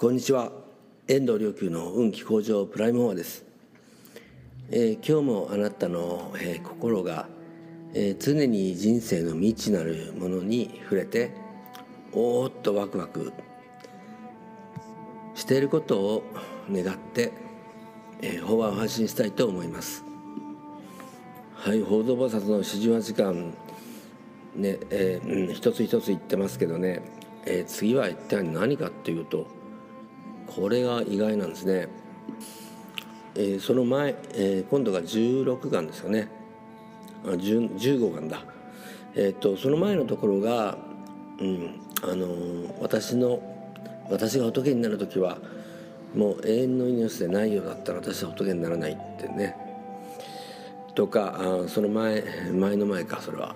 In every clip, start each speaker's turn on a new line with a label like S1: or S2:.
S1: こんにちは。遠藤良久の運気向上プライムフォアです、えー、今日もあなたの、えー、心が、えー、常に人生の未知なるものに触れておーっとワクワクしていることを願って、えー、法話を発信したいと思います。はい報道菩薩の四十八間ねえー、うん、一つ一つ言ってますけどね、えー、次は一体何かっていうとこれが意外なんですね、えー、その前、えー、今度が16巻ですよね。あ15巻だ。えっ、ー、とその前のところが、うんあのー、私の私が仏になる時はもう永遠の命でないようだったら私は仏にならないってね。とかあその前前の前かそれは。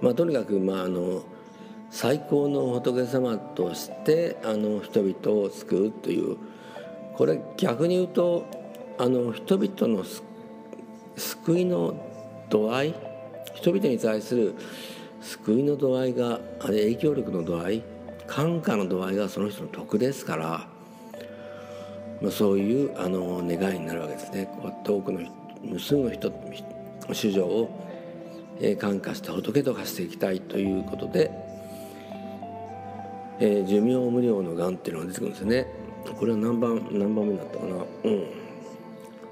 S1: まあとにかくまああの最高の仏様としてあの人々を救うというこれ逆に言うとあの人々の救いの度合い人々に対する救いの度合いが影響力の度合い感化の度合いがその人の得ですから、まあ、そういうあの願いになるわけですね。こう遠くの無数の人主情を感化して仏と化していきたいということでえー、寿命無料のがんっていうのが出てくるんですよね。これは何番何番目だったかな。うん。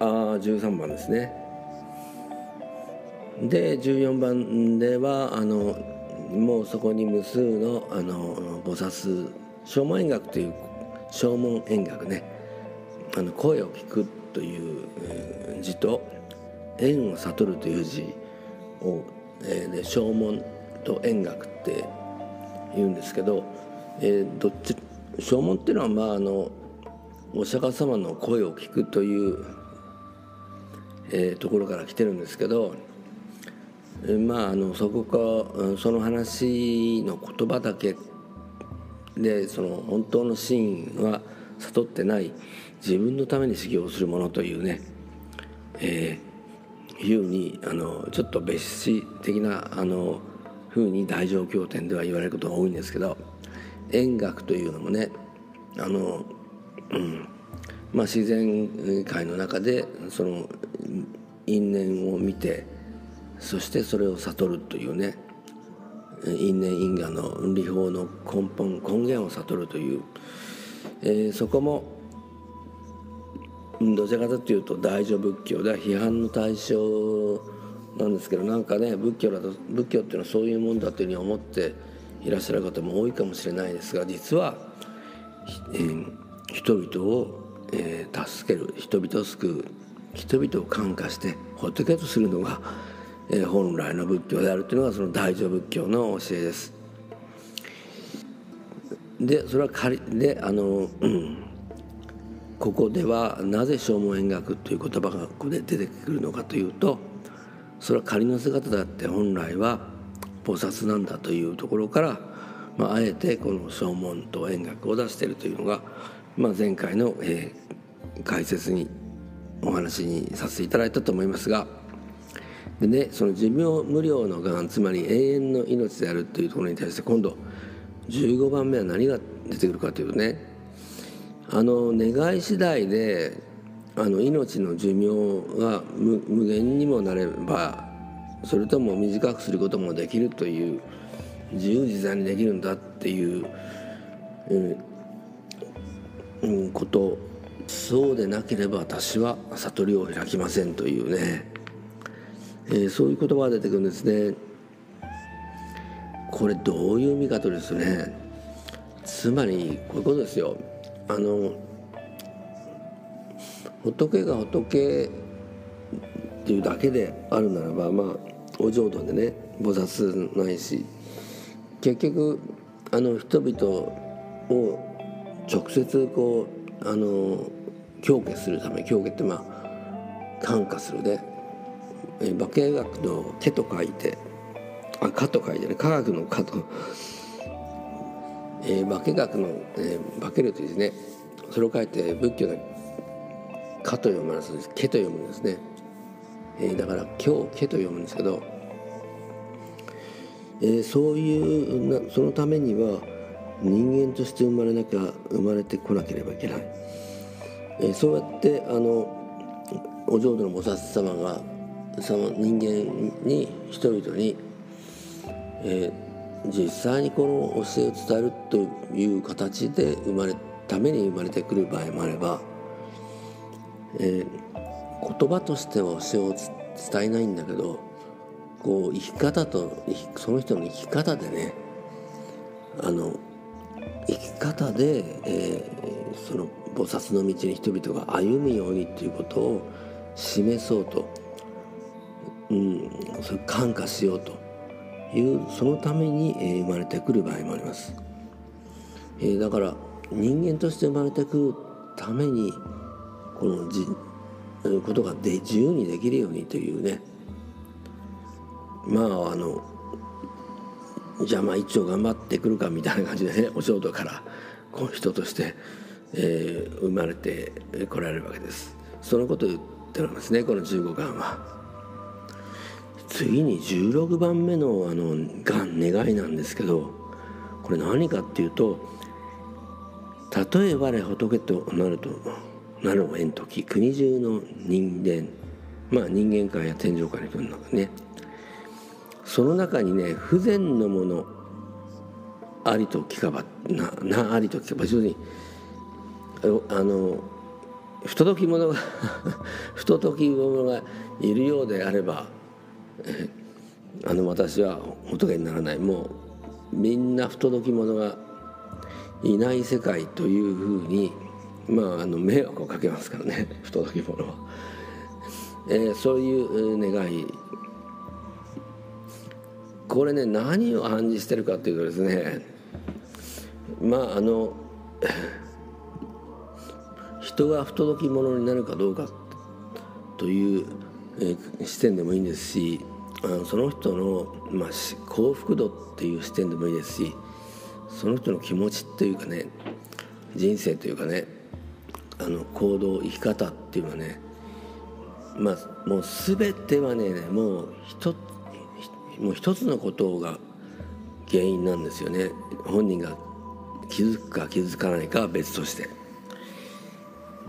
S1: ああ13番ですね。で14番ではあのもうそこに無数のあの菩薩正門円楽という正門円楽ね。あの声を聞くという字と縁を悟るという字を、えー、で正門と円楽って言うんですけどえー、どっち証文っていうのはまああのお釈迦様の声を聞くという、えー、ところから来てるんですけど、えー、まああのそこかその話の言葉だけでその本当の真は悟ってない自分のために修行するものというね、えー、いうにあのちょっと別紙的なあのふうに大乗経典では言われることが多いんですけど。円楽というのもねあの、うん。まあ、自然界の中でその因縁を見てそしてそれを悟るというね因縁因果の理法の根本根源を悟るという、えー、そこもどちらかというと大乗仏教では批判の対象なんですけどなんかね仏教だと仏教っていうのはそういうもんだというふうに思っていらっしゃる方も多いかもしれないですが実は、えー、人々を、えー、助ける人々を救う人々を感化して仏とするのが、えー、本来の仏教であるというのがその大乗仏教の教えです。でそれは仮であの、うん、ここではなぜ正門円学という言葉がここで出てくるのかというとそれは仮の姿だって本来は菩薩なんだというところから、まあ、あえてこの正門と円楽を出しているというのが、まあ、前回の、えー、解説にお話にさせていただいたと思いますがで、ね、その寿命無料のがんつまり永遠の命であるというところに対して今度15番目は何が出てくるかというとねあの願い次第であの命の寿命が無限にもなればそれとも短くすることもできるという自由自在にできるんだっていう、うん、こと。そうでなければ私は悟りを開きませんというね、えー、そういう言葉が出てくるんですね。これどういう見方ですね。つまりこういうことですよ。あの仏が仏っていうだけであるならばまあお浄土でね菩薩ないし結局あの人々を直接こうあの強化するため強化ってまあ感化するで、え化学の「毛」と書いてあ「科」と書いてね科学の「科」と、えー、化学の「えー、化ける」というですねそれを書いて仏教で「科」と読むんです「毛」と読むんですね。えー、だから「今日家」と読むんですけど、えー、そういうなそのためには人間として生まれなきゃ生まれてこなければいけない、えー、そうやってあのお浄土の菩薩様がその人間に人々に、えー、実際にこの教えを伝えるという形で生まれために生まれてくる場合もあれば、えー、言葉としては教えを伝えないんだけどこう生き方とその人の生き方でねあの生き方で、えー、その菩薩の道に人々が歩むようにっていうことを示そうと、うん、それ感化しようというそのために、えー、生まれてくる場合もあります、えー、だから人間として生まれてくるためにこのことがで自由にできるようにというね。まああのじゃあまあ一応頑張ってくるかみたいな感じでね お仕事からこの人として、えー、生まれてこられるわけです。そのことを言っておりますねこの15巻は。次に16番目のあのがん願いなんですけどこれ何かっていうと「たとえ我仏となるとなるを縁時国中の人間。まあ人間界や天上界の人の中ね。その中にね不全のものありと聞かばななありと聞かば要するにあの不届き者が 不届き者がいるようであればあの私は仏にならない。もうみんな不届き者がいない世界というふうにまああの迷惑をかけますからね 不届き者は、えー、そういう願い。これね何を暗示してるかっていうとですねまああの人が不届き者になるかどうかという、視点でもいいんですしその人の、まあ、幸福度っていう視点でもいいですしその人の気持ちっていうかね人生というかねあの行動生き方っていうのはねまあもう全てはねもう一もう一つのことが原因なんですよね。本人が気づくか気づかないかは別として。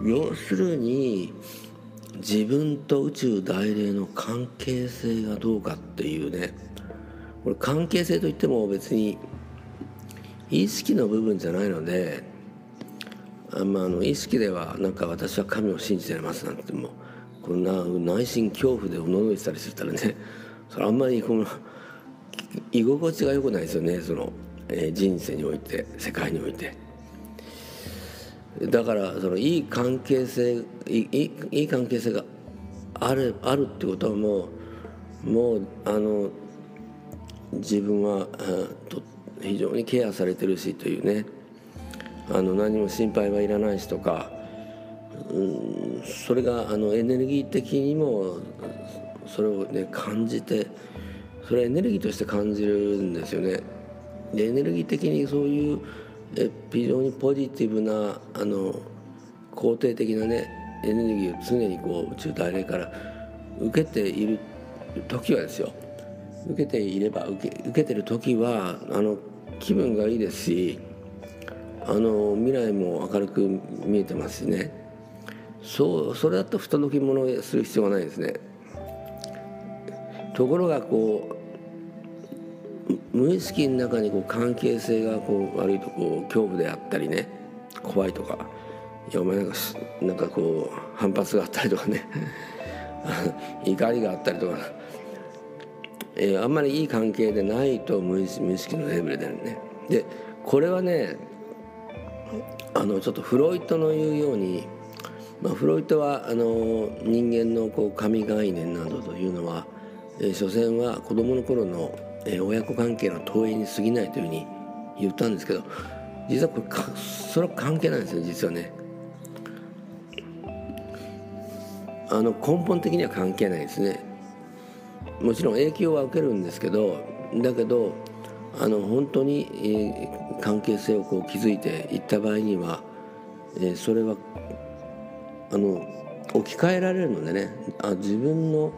S1: 要するに自分と宇宙大霊の関係性がどうかっていうね。これ関係性といっても別に意識の部分じゃないのであまあ、の意識ではなんか私は神を信じてますなんてもこんな内心恐怖でおののいてたりしたらねそれあんまりこの居心地が良くないですよねその、えー、人生において世界において。だからそのいい関係性いいいい関係性があるあるってことはもうもうあの自分はと非常にケアされてるしというねあの何も心配はいらないしとか、うん、それがあのエネルギー的にもそれをね感じてそれエネルギーとして感じるんですよね。でエネルギー的にそういうえ非常にポジティブなあの肯定的なねエネルギーを常にこう宇宙大霊から受けている時はですよ受けていれば受け受けてる時はあの気分がいいですしあの未来も明るく見えてますしね。そうそれだと不届き者をする必要がないですね。ところがこう無意識の中にこう関係性がこう悪いとこう恐怖であったりね怖いとかいやお前なんかなんかこう反発があったりとかね 怒りがあったりとか、えー、あんまりいい関係でないと無意識のレベルでね。でこれはねあのちょっとフロイトの言うように、まあ、フロイトはあの人間のこう神概念などというのは、えー、所詮は子どもの頃の、えー、親子関係の投影に過ぎないというふうに言ったんですけど実はこれかそれは関係ないんですよ実はね。あの根本的には関係ないですね。もちろん影響は受けるんですけどだけどあの本当に、えー、関係性をこう築いていった場合には、えー、それはあの置き換えられるのでねあ自分の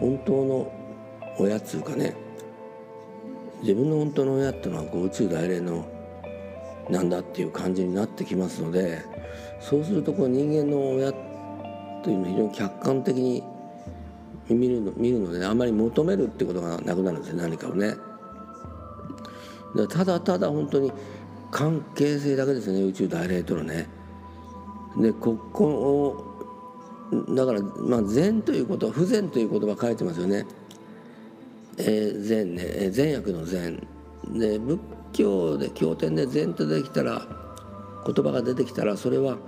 S1: 本当の親っつうかね自分の本当の親っていうのはこう宇宙大霊のなんだっていう感じになってきますのでそうするとこう人間の親というのは非常に客観的に見るの見るので、ね、あまり求めるってことがなくなるんですよ何かをね。ただただ本当に関係性だけですね宇宙大霊とのね。でここをだから、まあ、善ということは不善という言葉書いてますよね。えー、善ね善悪の善で仏教で経典で善とできたら言葉が出てきたらそれは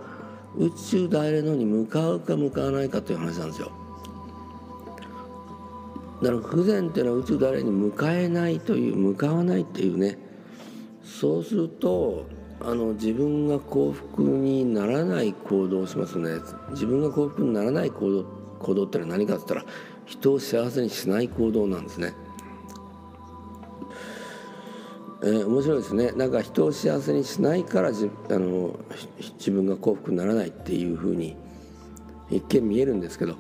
S1: 宇宙大霊のに向かうか向かわないかという話なんですよ。だから不全っていうのは宇宙大霊に向かえないという向かわないっていうね。そうするとあの自分が幸福にならない行動をしますね。自分が幸福にならない行動行動ってのは何かって言ったら人を幸せにしない行動なんですね。えー、面白いですね。なんか人を幸せにしないからじあの自分が幸福にならないっていうふうに一見見えるんですけど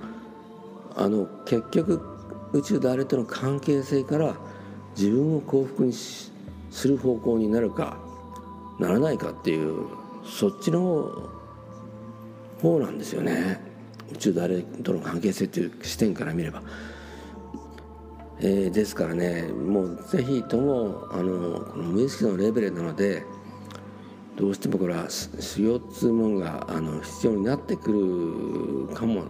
S1: あの結局宇宙誰との関係性から自分を幸福にする方向になるかならないかっていうそっちの方なんですよね宇宙誰との関係性っていう視点から見れば。えー、ですからねもうぜひともあのこの無意識のレベルなのでどうしてもこれは修行っつうもんがあの必要になってくるかも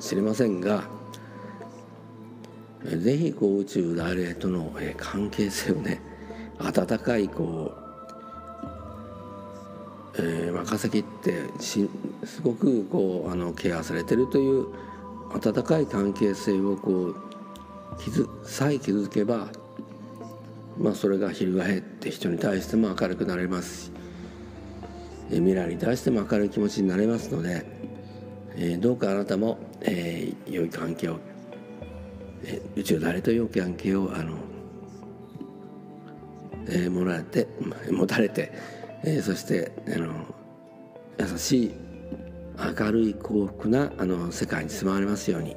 S1: しれませんがぜひこう宇宙誰との関係性をね温かいこうえー、若崎ってしすごくこうあのケアされてるという温かい関係性をこう傷さえ傷つけば、まあ、それが翻って人に対しても明るくなれますし未来に対しても明るい気持ちになれますので、えー、どうかあなたも、えー、良い関係を、えー、宇宙誰と良い関係をあの、えー、もらって持たれて、えー、そしてあの優しい明るい幸福なあの世界に住まわれますように。